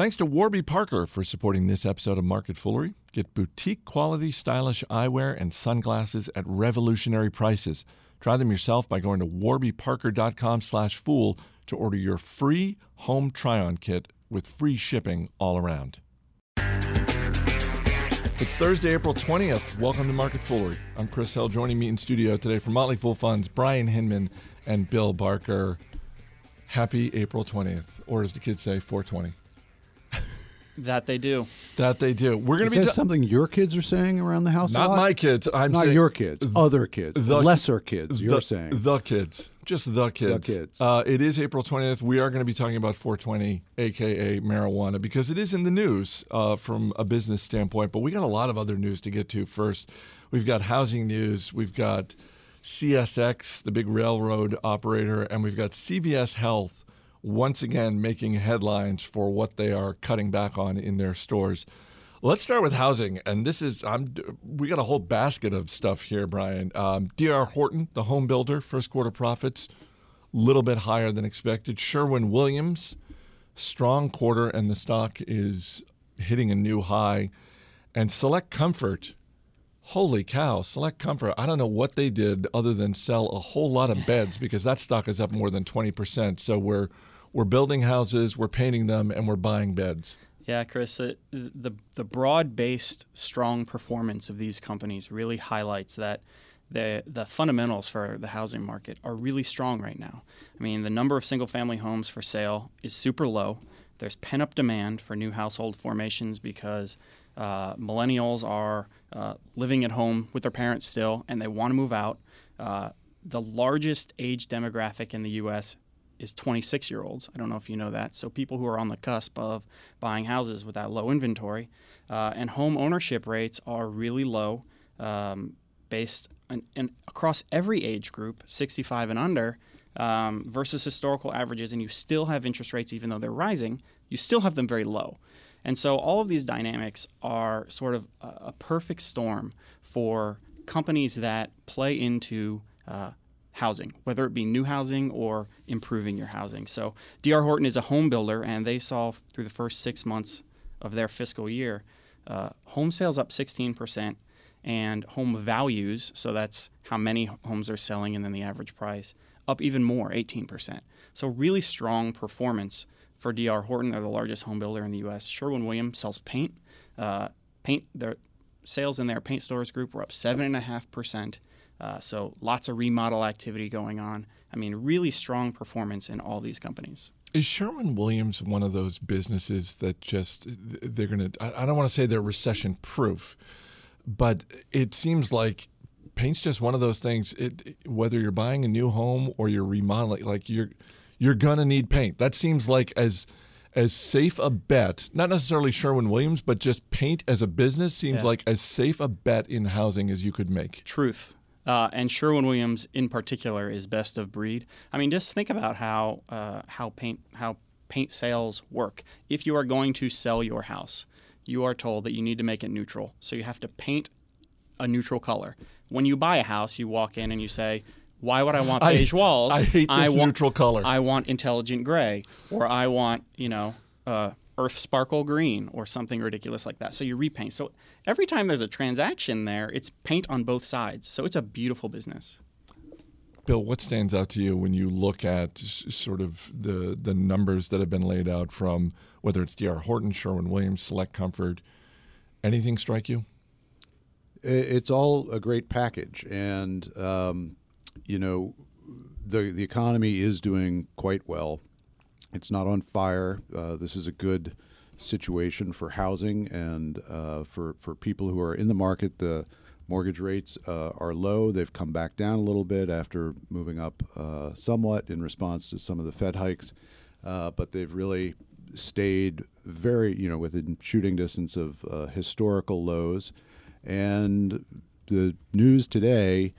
Thanks to Warby Parker for supporting this episode of Market Foolery. Get boutique quality stylish eyewear and sunglasses at revolutionary prices. Try them yourself by going to warbyparker.com/fool to order your free home try-on kit with free shipping all around. It's Thursday, April 20th. Welcome to Market Foolery. I'm Chris Hill. Joining me in studio today from Motley Fool Funds, Bryan Hinmon and Bill Barker. Happy April 20th, or as the kids say, 420. That they do. That they do. We're going to be that ta- something your kids are saying around the house? a not lot? my kids. I'm not saying your kids. Other kids. the- lesser kids. You're the, saying. the kids, just the kids. The kids. Uh, it is April 20th. We are going to be talking about 420, aka marijuana, because it is in the news uh, from a business standpoint. But we got a lot of other news to get to first. We've got housing news. We've got CSX, the big railroad operator, and we've got CVS Health once again making headlines for what they are cutting back on in their stores. Let's start with housing, and this is I'm. We got a whole basket of stuff here, Bryan. Um, D.R. Horton, the home builder, first quarter profits, a little bit higher than expected. Sherwin Williams, strong quarter, and the stock is hitting a new high. And Select Comfort, holy cow, Select Comfort. I don't know what they did other than sell a whole lot of beds because that stock is up more than twenty percent. So we're we're building houses, we're painting them, and we're buying beds. Yeah, Chris. The the broad-based, strong performance of these companies really highlights that the the fundamentals for the housing market are really strong right now. I mean, the number of single-family homes for sale is super low. There's pent-up demand for new household formations because uh, millennials are uh, living at home with their parents still, and they want to move out. Uh, the largest age demographic in the U.S. is 26 year olds. I don't know if you know that. So people who are on the cusp of buying houses with that low inventory, uh, and home ownership rates are really low, um, based on, and across every age group, 65 and under. Um, versus historical averages, and you still have interest rates, even though they're rising, you still have them very low. And so all of these dynamics are sort of a, a perfect storm for companies that play into uh, housing, whether it be new housing or improving your housing. So DR Horton is a home builder, and they saw through the first six months of their fiscal year, uh, home sales up 16%, and home values, so that's how many homes are selling and then the average price, up even more, 18%. So really strong performance for DR Horton. They're the largest home builder in the U.S. Sherwin Williams sells paint. Uh, paint their sales in their paint stores group were up seven and a half percent. Uh, so lots of remodel activity going on. I mean, really strong performance in all these companies. Is Sherwin Williams one of those businesses that just they're going to? I don't want to say they're recession proof, but it seems like paint's just one of those things. It, whether you're buying a new home or you're remodeling, like you're you're gonna need paint. That seems like as as safe a bet, not necessarily Sherwin Williams, but just paint as a business seems Yeah. like as safe a bet in housing as you could make. Truth. Uh, and Sherwin Williams in particular is best of breed. I mean, just think about how uh, how paint how paint sales work. If you are going to sell your house, you are told that you need to make it neutral. So you have to paint a neutral color. When you buy a house, you walk in and you say, "Why would I want I- beige walls? I hate this want, neutral color." I want intelligent gray, or I want you know." Uh, earth sparkle green or something ridiculous like that. So you repaint. So every time there's a transaction there, it's paint on both sides. So it's a beautiful business. Bill, what stands out to you when you look at sort of the the numbers that have been laid out from whether it's D.R. Horton, Sherwin Williams, Select Comfort? Anything strike you? It's all a great package, and um, you know, the the economy is doing quite well. It's not on fire. Uh, this is a good situation for housing and uh, for for people who are in the market. The mortgage rates uh, are low. They've come back down a little bit after moving up uh, somewhat in response to some of the Fed hikes, uh, but they've really stayed very, you know, within shooting distance of uh, historical lows. And the news today,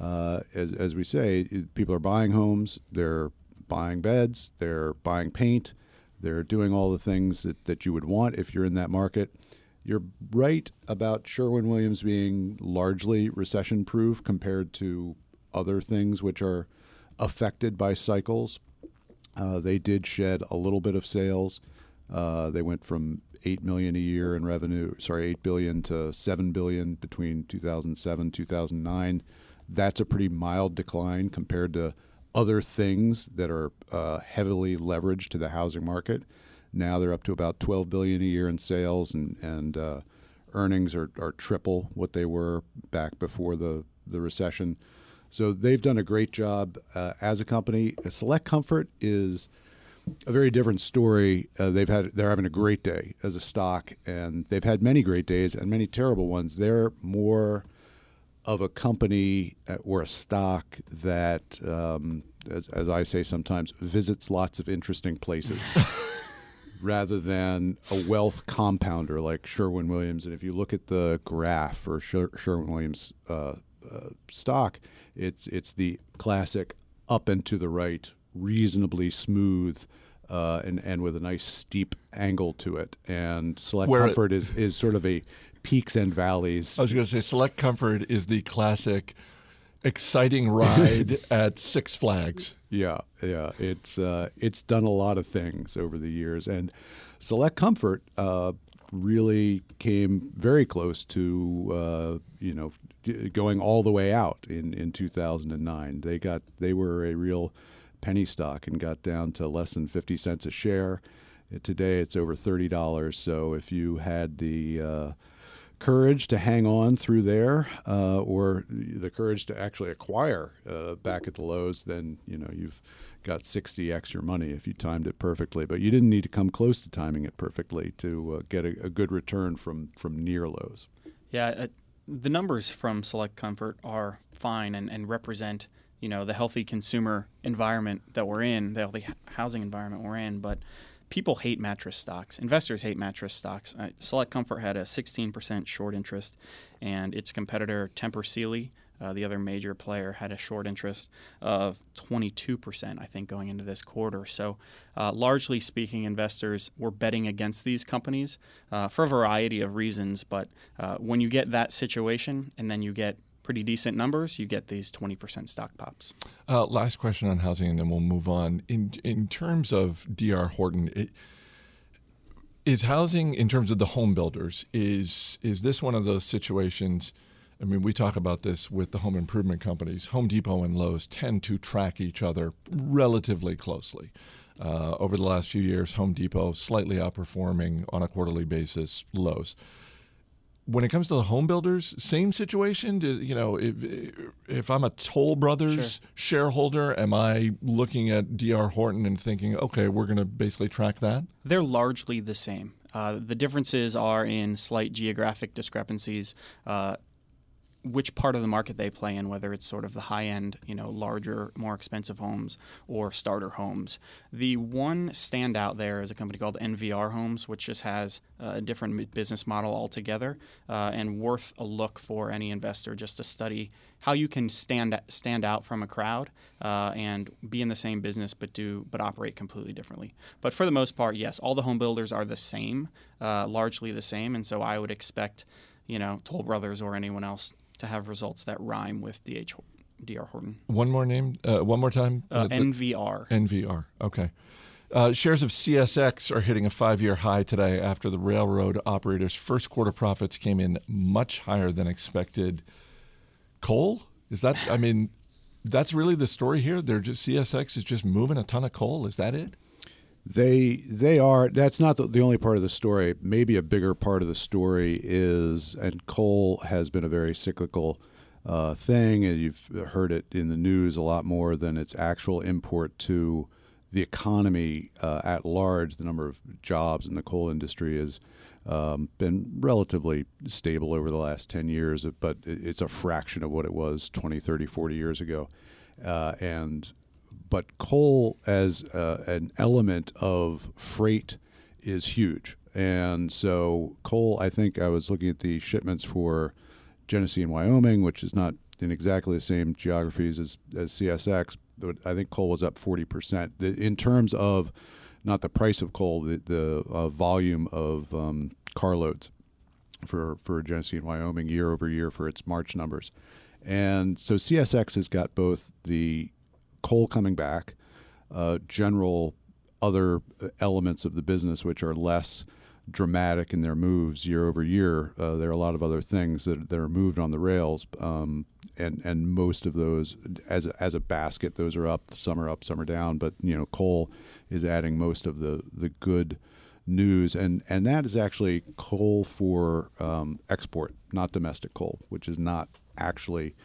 as, as we say, people are buying homes, they're buying beds, they're buying paint, they're doing all the things that, that you would want if you're in that market. You're right about Sherwin Williams being largely recession proof compared to other things which are affected by cycles. Uh, they did shed a little bit of sales Uh, they went from eight million a year in revenue, sorry, eight billion to seven billion between 2007 2009. That's a pretty mild decline compared to other things that are uh, heavily leveraged to the housing market. Now they're up to about 12 billion a year in sales, and and uh, earnings are, are triple what they were back before the the recession. So they've done a great job uh, as a company. Select Comfort is a very different story. Uh, they've had they're having a great day as a stock, and they've had many great days and many terrible ones. They're more of a company uh, or a stock that, um, as, as I say sometimes, visits lots of interesting places. rather than a wealth compounder like Sherwin Williams. And if you look at the graph for Sherwin Williams uh, uh, stock, it's it's the classic up and to the right, reasonably smooth. Uh, and and with a nice steep angle to it, and Select Where Comfort it, is is sort of a peaks and valleys. I was going to say Select Comfort is the classic exciting ride at Six Flags. Yeah, yeah, it's uh, it's done a lot of things over the years, and Select Comfort uh, really came very close to uh, you know going all the way out in, in 2009. They got they were a real penny stock and got down to less than 50 cents a share. Today it's over thirty dollars. So if you had the uh, courage to hang on through there, uh, or the courage to actually acquire uh, back at the lows, then you know you've got 60x your money if you timed it perfectly. But you didn't need to come close to timing it perfectly to uh, get a, a, good return from from near lows. Yeah, uh, the numbers from Select Comfort are fine and, and represent you know the healthy consumer environment that we're in, the healthy housing environment we're in, but people hate mattress stocks. Investors hate mattress stocks. Uh, Select Comfort had a 16% short interest, and its competitor Tempur Sealy uh, the other major player had a short interest of 22%, I think, going into this quarter. So, uh, largely speaking, investors were betting against these companies uh, for a variety of reasons. But uh, when you get that situation and then you get pretty decent numbers, you get these 20% stock pops. Uh, last question on housing, and then we'll move on. In, in terms of DR Horton, it, is housing in terms of the home builders is is this one of those situations I mean, we talk about this with the home improvement companies. Home Depot and Lowe's tend to track each other relatively closely. Uh, over the last few years, Home Depot slightly outperforming on a quarterly basis Lowe's. When it comes to the home builders, same situation. Do, you know, if if I'm a Toll Brothers sure. shareholder, am I looking at DR Horton and thinking, okay, we're going to basically track that? They're largely the same. Uh, the differences are in slight geographic discrepancies. Uh, which part of the market they play in, whether it's sort of the high end, you know, larger, more expensive homes or starter homes. The one standout there is a company called NVR Homes, which just has a different business model altogether uh, and worth a look for any investor just to study how you can stand stand out from a crowd uh, and be in the same business but do but operate completely differently. But for the most part, yes, all the home builders are the same, uh, largely the same, and so I would expect, you know, Toll Brothers or anyone else to have results that rhyme with DH DR Horton. One more name, uh, one more time. Uh, NVR. NVR. Okay. Uh, shares of CSX are hitting a five-year high today after the railroad operators' first quarter profits came in much higher than expected. Coal is that? I mean, that's really the story here. They're just CSX is just moving a ton of coal. Is that it? They they are. That's not the, the only part of the story. Maybe a bigger part of the story is, and coal has been a very cyclical uh, thing, and you've heard it in the news a lot more than its actual import to the economy uh, at large. The number of jobs in the coal industry has um, been relatively stable over the last 10 years, but it's a fraction of what it was 20, 30, 40 years ago. Uh, and but coal as uh, an element of freight is huge. And so coal, I think I was looking at the shipments for Genesee and Wyoming, which is not in exactly the same geographies as, as CSX, but I think coal was up 40%. In terms of not the price of coal, the, the uh, volume of um, carloads for, for Genesee and Wyoming year over year for its March numbers. And so CSX has got both the coal coming back, uh, general other elements of the business which are less dramatic in their moves year over year. Uh, there are a lot of other things that, that are moved on the rails, um, and and most of those, as a, as a basket, those are up. Some are up, some are down. But you know, coal is adding most of the the good news, and and that is actually coal for um, export, not domestic coal, which is not actually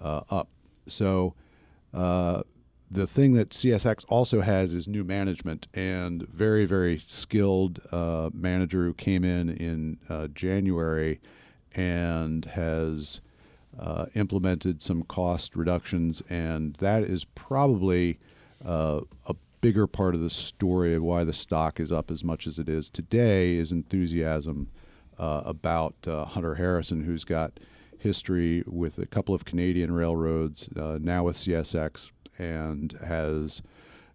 uh, up. So. Uh, the thing that CSX also has is new management and very, very skilled uh, manager who came in in uh, January and has uh, implemented some cost reductions, and that is probably uh, a bigger part of the story of why the stock is up as much as it is today. Is enthusiasm uh, about uh, Hunter Harrison, who's got history with a couple of Canadian railroads, now with CSX and has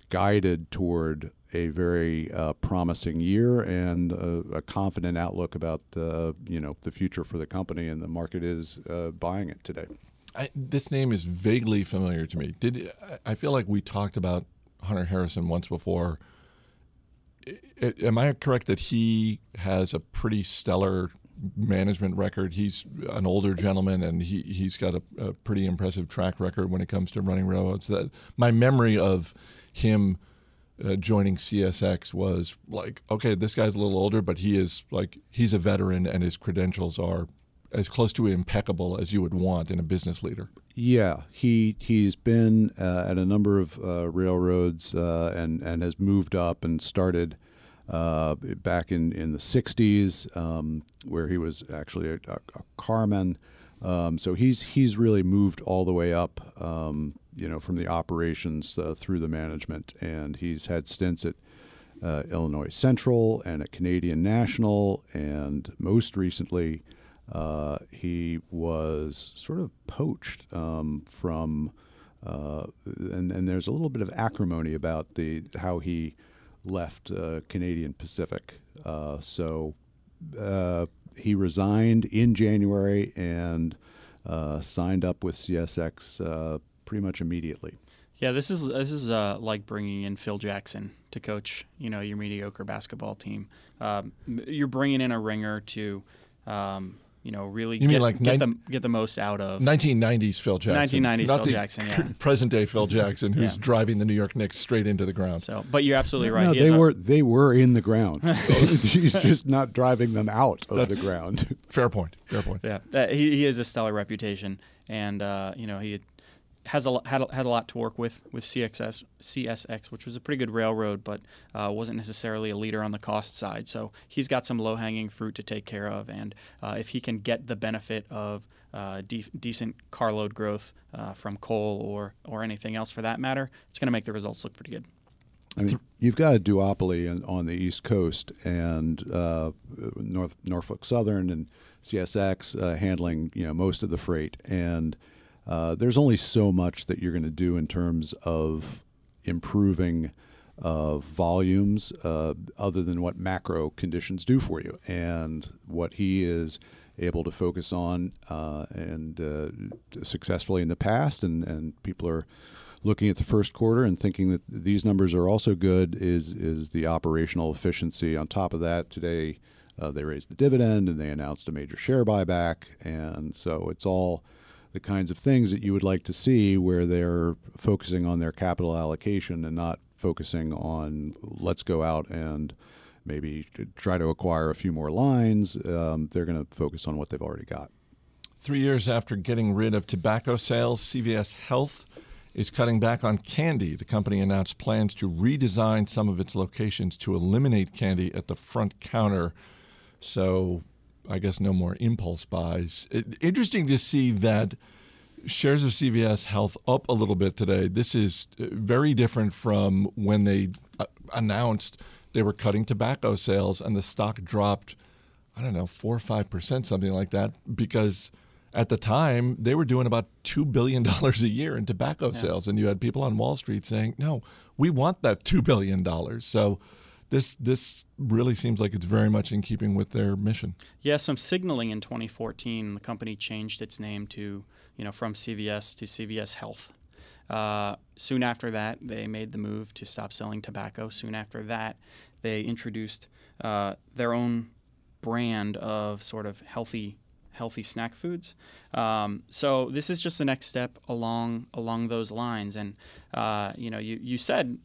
guided toward a very uh, promising year and a, a, confident outlook about uh, you know the future for the company, and the market is uh, buying it today. I, this name is vaguely familiar to me. Did I feel like we talked about Hunter Harrison once before? am I correct that he has a pretty stellar management record. He's an older gentleman, and he he's got a, a, pretty impressive track record when it comes to running railroads. That my memory of him uh, joining CSX was like, okay, this guy's a little older, but he is like he's a veteran, and his credentials are as close to impeccable as you would want in a business leader. Yeah, he he's been uh, at a number of uh, railroads uh, and and has moved up and started uh, back in, in the 60s, um, where he was actually a, a, a carman. Um, so he's he's really moved all the way up, um, you know, from the operations uh, through the management, and he's had stints at uh, Illinois Central and at Canadian National, and most recently, uh, he was sort of poached um, from, uh, and and there's a little bit of acrimony about the how he left uh, Canadian Pacific. Uh, so uh, he resigned in January and uh, signed up with CSX uh, pretty much immediately. Yeah, this is this is like bringing in Phil Jackson to coach, you know, your mediocre basketball team. Um, you're bringing in a ringer to um, you know, really you get, like get, the, get the most out of 1990s Phil Jackson. 1990s Not Phil the Jackson, yeah. Present day Phil Jackson, who's Yeah. driving the New York Knicks straight into the ground. So, but you're absolutely right. No, He is they a- were they were in the ground. He's just not driving them out of That's- the ground. Fair point. Fair point. Yeah, that, he, he has a stellar reputation, and uh, you know he has a had a, had a lot to work with with CXS CSX, which was a pretty good railroad, but uh, wasn't necessarily a leader on the cost side. So he's got some low hanging fruit to take care of, and uh, if he can get the benefit of uh, de- decent carload growth uh, from coal or or anything else for that matter, it's going to make the results look pretty good. I mean, you've got a duopoly on the East Coast and uh, North Norfolk Southern and CSX uh, handling you know most of the freight, and uh, there's only so much that you're going to do in terms of improving uh, volumes, uh, other than what macro conditions do for you, and what he is able to focus on uh, and uh, successfully in the past, and, and people are looking at the first quarter and thinking that these numbers are also good is is the operational efficiency. On top of that, today uh, they raised the dividend and they announced a major share buyback, and so it's all the kinds of things that you would like to see where they're focusing on their capital allocation and not focusing on let's go out and maybe try to acquire a few more lines. Um, they're going to focus on what they've already got. Three years after getting rid of tobacco sales, CVS Health is cutting back on candy. The company announced plans to redesign some of its locations to eliminate candy at the front counter. So, I guess no more impulse buys. It, interesting to see that shares of CVS Health up a little bit today. This is uh, very different from when they uh, announced they were cutting tobacco sales and the stock dropped, I don't know, four or five percent, something like that, because at the time they were doing about two billion dollars a year in tobacco sales, and you had people on Wall Street saying, "No, we want that two billion dollars." So. This this really seems like it's very much in keeping with their mission. Yeah, some signaling in 2014. The company changed its name to, you know, from CVS to CVS Health. Uh, soon after that, they made the move to stop selling tobacco. Soon after that, they introduced uh, their own brand of sort of healthy healthy snack foods. Um, so this is just the next step along along those lines. And uh, you know, you you said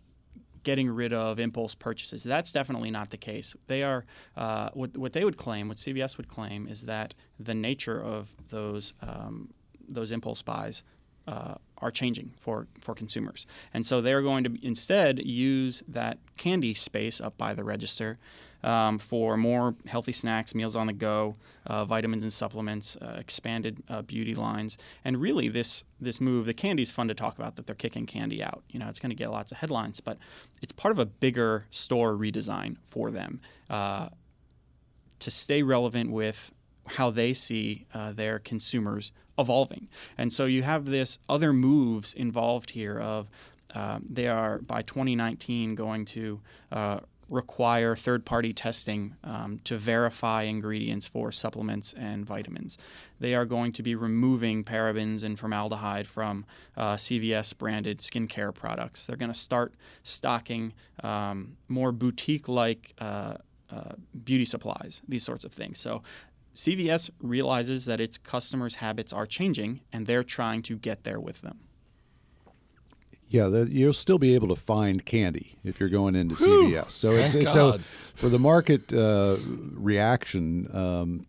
getting rid of impulse purchases. That's definitely not the case. They are uh, what what they would claim, what CVS would claim, is that the nature of those um, those impulse buys uh, are changing for, for consumers. And so they're going to instead use that candy space up by the register um, for more healthy snacks, meals on the go, uh, vitamins and supplements, uh, expanded uh, beauty lines. And really, this, this move, the candy's fun to talk about that they're kicking candy out. You know, it's going to get lots of headlines, but it's part of a bigger store redesign for them uh, to stay relevant with how they see uh, their consumers evolving. And so you have this other moves involved here of um, they are by 2019 going to uh, require third-party testing um, to verify ingredients for supplements and vitamins. They are going to be removing parabens and formaldehyde from uh, CVS-branded skincare products. They're going to start stocking um, more boutique-like uh, uh, beauty supplies, these sorts of things. So CVS realizes that its customers' habits are changing and they're trying to get there with them. Yeah, the, you'll still be able to find candy if you're going into Whew, CVS. So it's, it's so for the market uh, reaction, um,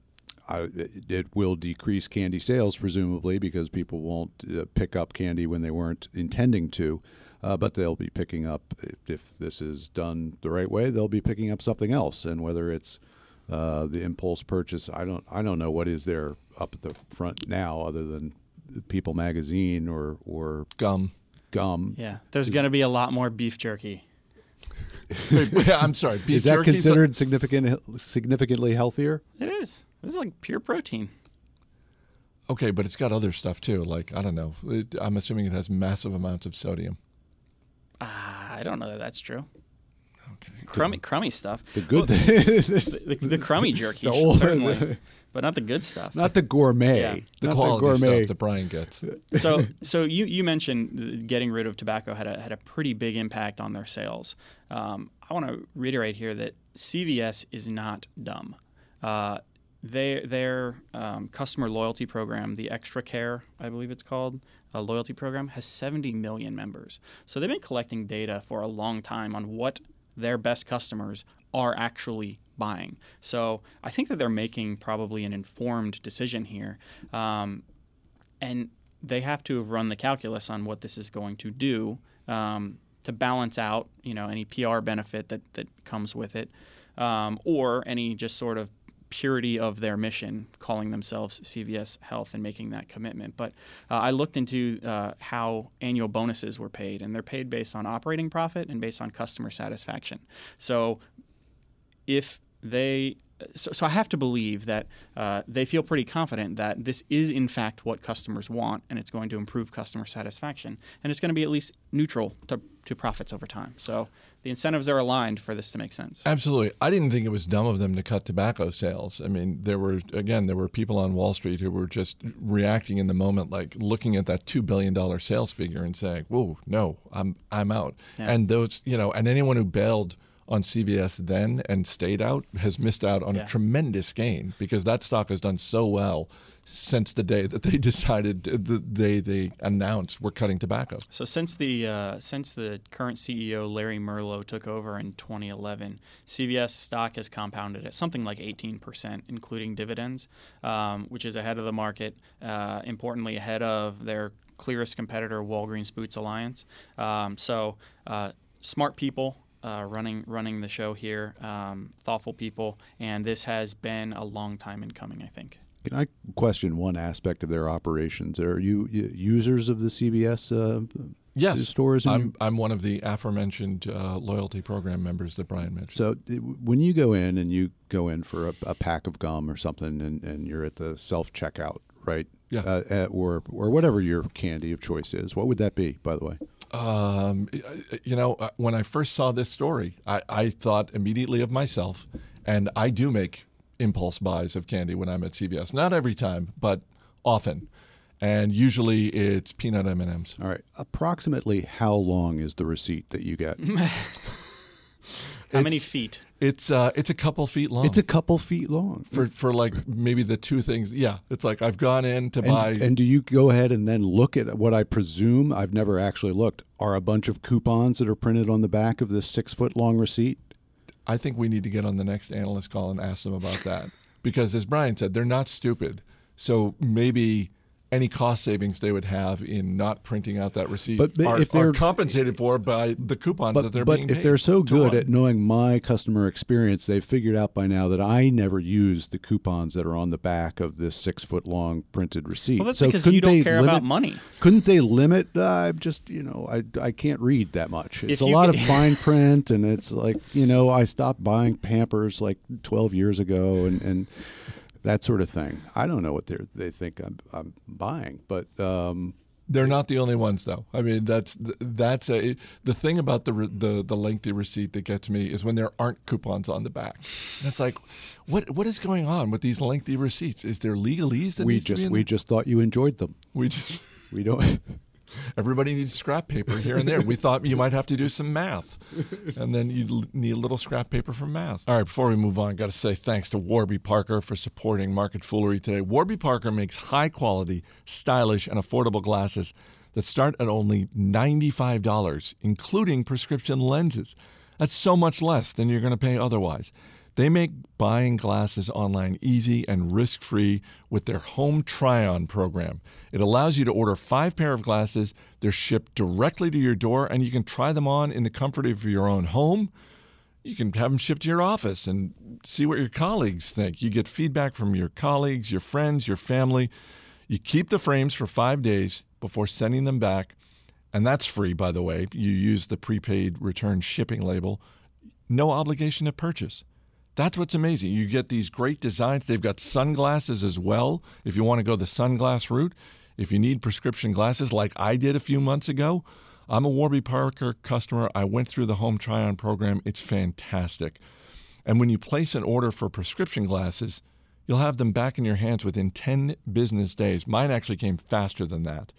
I, it will decrease candy sales presumably because people won't uh, pick up candy when they weren't intending to. Uh, but they'll be picking up if this is done the right way. They'll be picking up something else, and whether it's uh, the impulse purchase. I don't I don't know what is there up at the front now other than People Magazine or or gum. Gum. Yeah, there's going to be a lot more beef jerky. Wait, I'm sorry. Beef is that considered significant significantly healthier? It is. This is like pure protein. Okay, but it's got other stuff too. Like I don't know. It, I'm assuming it has massive amounts of sodium. Uh, I don't know that that's true. Okay. Crummy, crummy stuff. The good, well, the, the, the, crummy jerky, the old, certainly, but not the good stuff. Not the gourmet. Yeah. The not quality the gourmet. stuff that Bryan gets. So, so you you mentioned getting rid of tobacco had a had a pretty big impact on their sales. Um, I want to reiterate here that CVS is not dumb. Uh, they, their um, customer loyalty program, the Extra Care, I believe it's called, a loyalty program, has 70 million members. So they've been collecting data for a long time on what their best customers are actually buying. So I think that they're making probably an informed decision here. Um, and they have to have run the calculus on what this is going to do um, to balance out, you know, any PR benefit that, that comes with it, um, or any just sort of purity of their mission, calling themselves CVS Health and making that commitment. But uh, I looked into uh, how annual bonuses were paid, and they're paid based on operating profit and based on customer satisfaction. So if they so, so I have to believe that uh, they feel pretty confident that this is in fact what customers want, and it's going to improve customer satisfaction, and it's going to be at least neutral to, to profits over time. So the incentives are aligned for this to make sense. Absolutely, I didn't think it was dumb of them to cut tobacco sales. I mean, there were again there were people on Wall Street who were just reacting in the moment, like looking at that two billion dollar sales figure and saying, "Whoa, no, I'm I'm out." Yeah. And those, you know, and anyone who bailed on CVS then and stayed out has missed out on yeah. a tremendous gain because that stock has done so well since the day that they decided the day they announced we're cutting tobacco. So since the uh, since the current CEO Larry Merlo took over in 2011, CVS stock has compounded at something like 18%, including dividends, um, which is ahead of the market. Uh, importantly, ahead of their clearest competitor, Walgreens Boots Alliance. Um, so uh, smart people uh, running running the show here, um, thoughtful people, and this has been a long time in coming. I think. Can I question one aspect of their operations? Are you users of the CVS uh, yes. stores? I'm, I'm one of the aforementioned uh, loyalty program members that Bryan mentioned. So when you go in and you go in for a, a pack of gum or something and, and you're at the self checkout, right? Yeah. Uh, at, or, or whatever your candy of choice is, what would that be, by the way? Um, you know, uh, when I first saw this story, I, I thought immediately of myself, and I do make impulse buys of candy when I'm at CVS. Not every time, but often. and usually it's peanut M&Ms. All right. Approximately how long is the receipt that you get? How many feet? It's uh, it's a couple feet long. it's a couple feet long. for for like maybe the two things. Yeah, it's like I've gone in to And, buy. and do you go ahead and then look at what I presume I've never actually looked are a bunch of coupons that are printed on the back of this six foot long receipt? I think we need to get on the next analyst call and ask them about that because, as Bryan said, they're not stupid. So maybe any cost savings they would have in not printing out that receipt But- but are, if they're- are compensated for by the coupons that they're but being if paid they're so good run. at knowing my customer experience, they've figured out by now that I never use the coupons that are on the back of this six foot long printed receipt. Well, that's So because you don't care limit- about money. Couldn't they limit? Uh, I'm just you know I I can't read that much. It's If a lot could- of fine print, and it's like you know I stopped buying Pampers like 12 years ago, and and that sort of thing. I don't know what they they think I'm I'm buying, but um, They're not the only ones, though. I mean, that's that's a the thing about the the the lengthy receipt that gets me is when there aren't coupons on the back. And it's like, what what is going on with these lengthy receipts? Is there legalese that we needs to be just we just thought you enjoyed them. we just We don't. everybody needs scrap paper here and there. We thought you might have to do some math, and then you need a little scrap paper for math. All right, before we move on, I got to say thanks to Warby Parker for supporting Market Foolery today. Warby Parker makes high quality, stylish, and affordable glasses that start at only $95, including prescription lenses. That's so much less than you're going to pay otherwise. They make buying glasses online easy and risk free with their home try on program. It allows you to order five pair of glasses. They're shipped directly to your door, and you can try them on in the comfort of your own home. You can have them shipped to your office and see what your colleagues think. You get feedback from your colleagues, your friends, your family. You keep the frames for five days before sending them back. And that's free, by the way. You use the prepaid return shipping label. No obligation to purchase. That's what's amazing. You get these great designs. They've got sunglasses as well if you want to go the sunglass route. If you need prescription glasses like I did a few months ago, I'm a Warby Parker customer. I went through the home try on program. It's fantastic. And when you place an order for prescription glasses, you'll have them back in your hands within 10 business days. Mine actually came faster than that.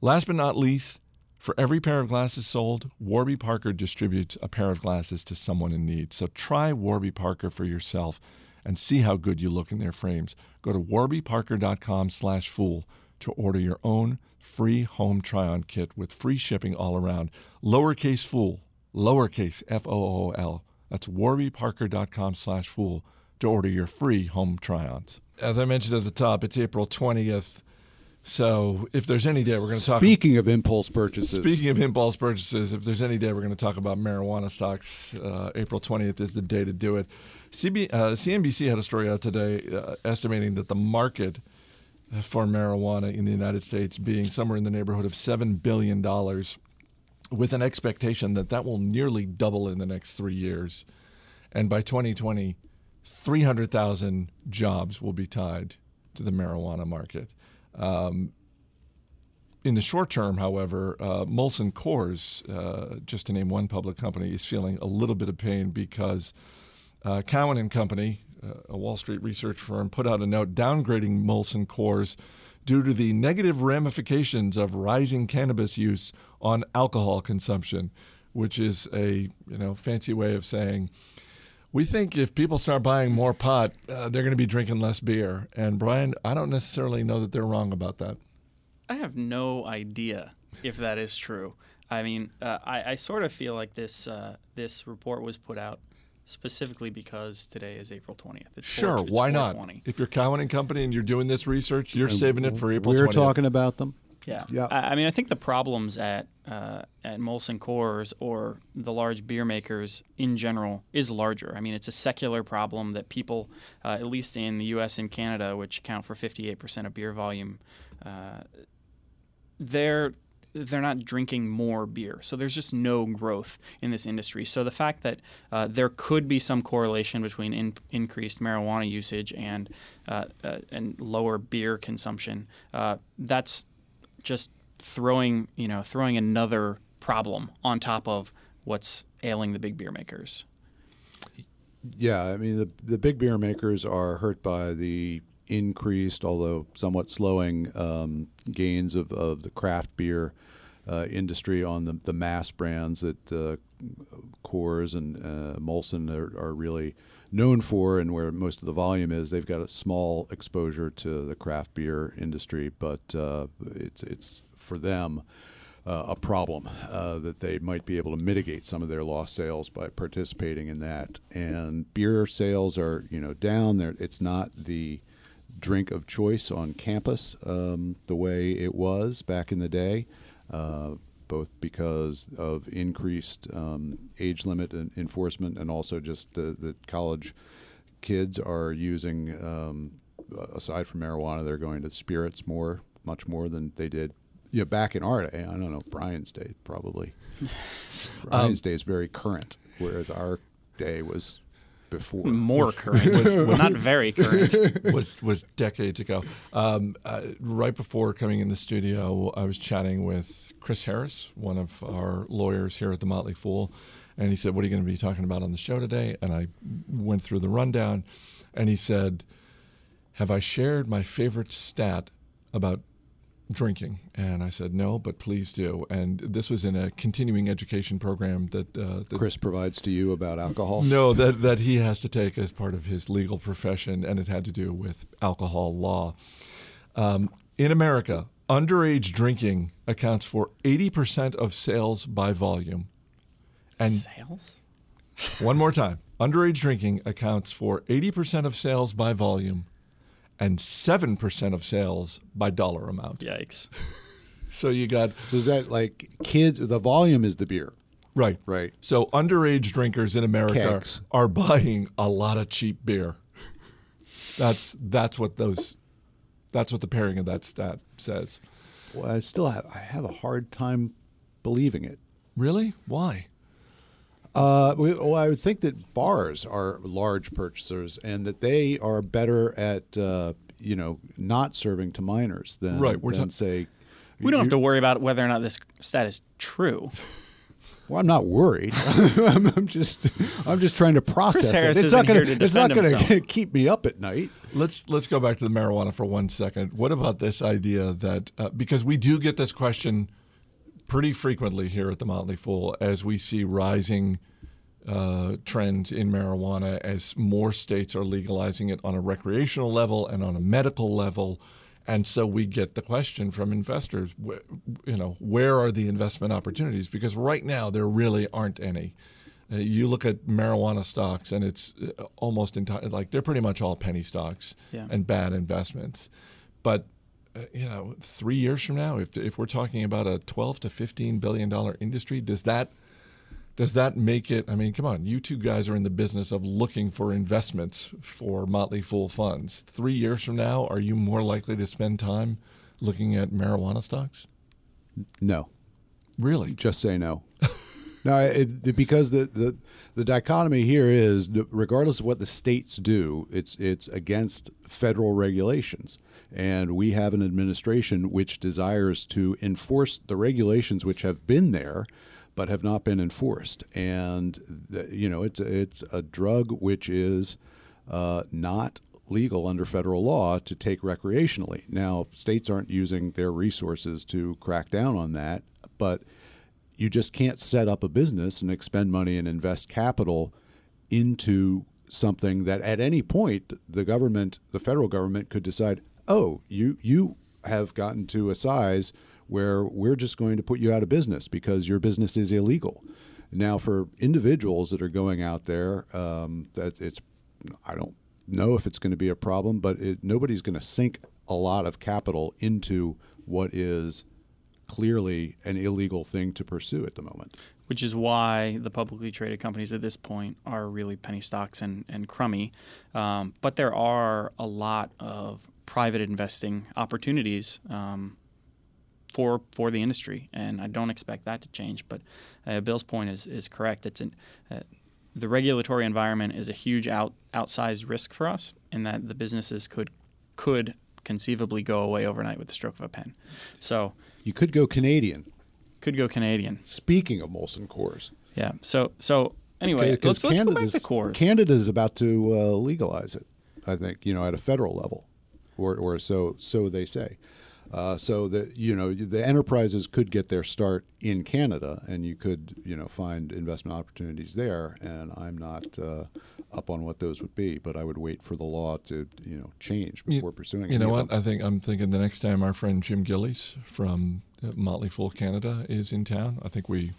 Last but not least, for every pair of glasses sold, Warby Parker distributes a pair of glasses to someone in need. So try Warby Parker for yourself and see how good you look in their frames. Go to warbyparker.com/fool to order your own free home try-on kit with free shipping all around. Lowercase fool, lowercase f o o l. That's warbyparker.com/fool to order your free home try-ons. As I mentioned at the top, it's April 20th. So if there's any day we're going to talk Speaking of impulse purchases, Speaking of impulse purchases, if there's any day we're going to talk about marijuana stocks, uh, April 20th is the day to do it. CB, uh, CNBC had a story out today uh, estimating that the market for marijuana in the United States being somewhere in the neighborhood of $7 billion, with an expectation that that will nearly double in the next three years. And by 2020, 300,000 jobs will be tied to the marijuana market. Um, in the short term, however, uh, Molson Coors, uh, just to name one public company, is feeling a little bit of pain because uh, Cowen and Company, uh, a Wall Street research firm, put out a note downgrading Molson Coors due to the negative ramifications of rising cannabis use on alcohol consumption, which is a you know fancy way of saying we think if people start buying more pot, uh, they're going to be drinking less beer. And Bryan, I don't necessarily know that they're wrong about that. I have no idea if that is true. I mean, uh, I, I sort of feel like this uh, this report was put out specifically because today is April 20th. It's Sure, four, why not? If you're Cowen and Company and you're doing this research, you're saving it for April we're 20th. talking about them. Yeah. Yeah. I, I mean, I think the problems at uh, at Molson Coors or the large beer makers in general is larger. I mean, it's a secular problem that people, uh, at least in the U.S. and Canada, which account for 58% of beer volume, uh, they're they're not drinking more beer. So there's just no growth in this industry. So the fact that uh, there could be some correlation between in, increased marijuana usage and uh, uh, and lower beer consumption, uh, that's just throwing you know throwing another problem on top of what's ailing the big beer makers. Yeah, I mean the the big beer makers are hurt by the increased, although somewhat slowing, um, gains of, of the craft beer uh, industry on the, the mass brands that uh, Coors and uh, Molson are, are really known for, and where most of the volume is. They've got a small exposure to the craft beer industry, but uh, it's it's for them. Uh, a problem uh, that they might be able to mitigate some of their lost sales by participating in that. And beer sales are, you know, down. There, it's not the drink of choice on campus um, the way it was back in the day. Uh, both because of increased um, age limit enforcement, and also just the, college kids are using, um, aside from marijuana, they're going to spirits more, much more than they did yeah, back in our day, I don't know, Bryan's day probably. Bryan's um, day is very current, whereas our day was before. More current, was, was, not very current. Was was decades ago. Um, uh, right before coming in the studio, I was chatting with Chris Harris, one of our lawyers here at the Motley Fool, and he said, "What are you going to be talking about on the show today?" And I went through the rundown, and he said, "Have I shared my favorite stat about drinking? And I said, no, but please do. And this was in a continuing education program that, uh, that Chris provides to you about alcohol? No, that, that he has to take as part of his legal profession, and it had to do with alcohol law. Um, in America, underage drinking accounts for 80% of sales by volume. And sales? One more time. Underage drinking accounts for 80% of sales by volume and 7% of sales by dollar amount. Yikes. so you got. So is that like kids? The volume is the beer. Right. Right. So underage drinkers in America Kegs. are buying a lot of cheap beer. That's that's what those that's what the pairing of that stat says. Well, I still have I have a hard time believing it. Really? Why? Uh, well, I would think that bars are large purchasers and that they are better at uh, you know not serving to minors than, right. We're than say. We don't have to worry about whether or not this stat is true. Well, I'm not worried. I'm, I'm, just, I'm just trying to process it. It's not going to. It's not going to keep me up at night. Let's let's go back to the marijuana for one second. What about this idea that uh, because we do get this question pretty frequently here at the Motley Fool as we see rising uh, trends in marijuana as more states are legalizing it on a recreational level and on a medical level. And so we get the question from investors, you know, where are the investment opportunities? Because right now there really aren't any. Uh, you look at marijuana stocks, and it's uh, almost entirely like they're pretty much all penny stocks yeah. and bad investments. But Uh, you know, three years from now, if, if we're talking about a 12 to 15 billion dollar industry, does that does that make it? I mean, come on, you two guys are in the business of looking for investments for Motley Fool funds. Three years from now, are you more likely to spend time looking at marijuana stocks? No. Really? Just say no. no, it, because the, the the dichotomy here is, regardless of what the states do, it's it's against federal regulations and we have an administration which desires to enforce the regulations which have been there but have not been enforced. And the, you know, it's it's a drug which is uh, not legal under federal law to take recreationally. Now, states aren't using their resources to crack down on that, but you just can't set up a business and expend money and invest capital into something that at any point the government, the federal government could decide, "Oh, you you have gotten to a size where we're just going to put you out of business because your business is illegal. Now, for individuals that are going out there, um, that it's I don't know if it's going to be a problem, but it, nobody's going to sink a lot of capital into what is clearly an illegal thing to pursue at the moment. Which is why the publicly traded companies at this point are really penny stocks and, and crummy. Um, but there are a lot of private investing opportunities um, for for the industry, and I don't expect that to change. But uh, Bill's point is is correct. It's an, uh, the regulatory environment is a huge out outsized risk for us, in that the businesses could could conceivably go away overnight with the stroke of a pen. So you could go Canadian. Could go Canadian. Speaking of Molson Coors. Yeah. So so anyway, okay, let's, let's go back to Coors. Canada is about to uh, legalize it. I think you know at a federal level. Or, or so so they say. Uh, so that you know the enterprises could get their start in Canada, and you could you know find investment opportunities there. And I'm not uh, up on what those would be, but I would wait for the law to you know change before you, pursuing. You know what? I think I'm thinking the next time our friend Jim Gillies from uh, Motley Fool Canada is in town, I think we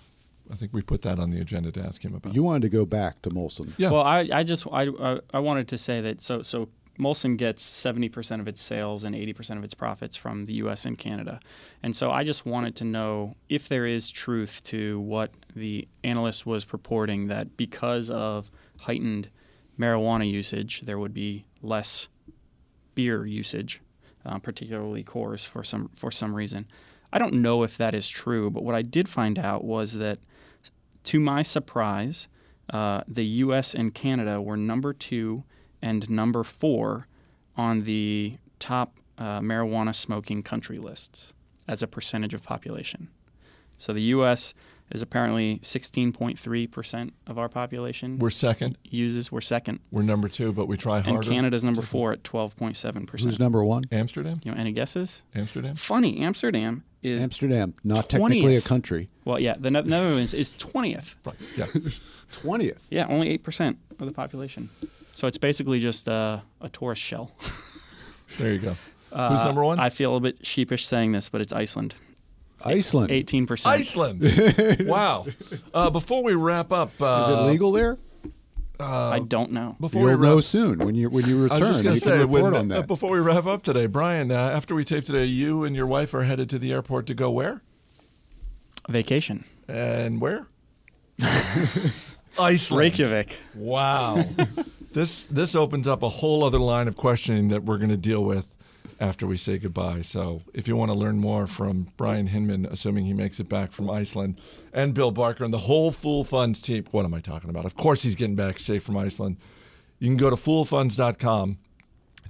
I think we put that on the agenda to ask him about. You wanted to go back to Molson. Yeah. Well, I, I just I, I wanted to say that so so Molson gets 70% of its sales and 80% of its profits from the US and Canada. And so I just wanted to know if there is truth to what the analyst was purporting that because of heightened marijuana usage, there would be less beer usage, uh, particularly Coors for some for some reason. I don't know if that is true, but what I did find out was that, to my surprise, uh, the U.S. and Canada were number two and number four on the top uh, marijuana smoking country lists as a percentage of population. So the U.S. is apparently 16.3% of our population. We're second. Uses. We're second. We're number two, but we try harder. And Canada's number four at 12.7%. Who's number one? Amsterdam. You know, any guesses? Amsterdam. Funny, Amsterdam is Amsterdam, not technically a 20th. country. well, yeah. The Netherlands is 20th. Right. Yeah. Twentieth. Yeah, only eight percent of the population. So it's basically just uh, a tourist shell. there you go. Who's Uh, number one? I feel a bit sheepish saying this, but it's Iceland. Iceland. Eighteen percent. Iceland. wow. Uh, before we wrap up, uh, Is it legal there? I don't know. Before we You'll wrap, know soon when you when you return. I return. was just going to say, when, uh, before we wrap up today, Bryan, uh, after we tape today, you and your wife are headed to the airport to go where? Vacation. And where? Iceland. Reykjavik. Wow. This this opens up a whole other line of questioning that we're going to deal with after we say goodbye. So, if you want to learn more from Bryan Hinmon, assuming he makes it back from Iceland, and Bill Barker and the whole Fool Funds team, what am I talking about? Of course, he's getting back safe from Iceland. You can go to foolfunds.com,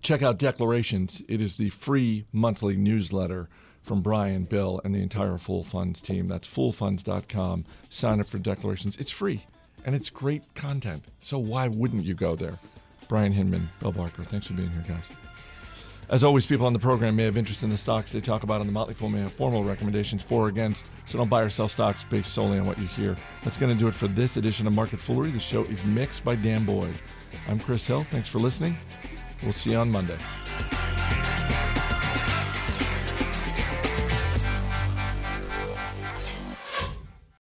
check out Declarations. It is the free monthly newsletter from Bryan, Bill, and the entire Fool Funds team. That's foolfunds.com. Sign up for Declarations. It's free and it's great content. So why wouldn't you go there? Bryan Hinmon, Bill Barker, thanks for being here, guys. As always, people on the program may have interest in the stocks they talk about on the Motley Fool may have formal recommendations for or against, so don't buy or sell stocks based solely on what you hear. That's going to do it for this edition of Market Foolery. The show is mixed by Dan Boyd. I'm Chris Hill. Thanks for listening. We'll see you on Monday.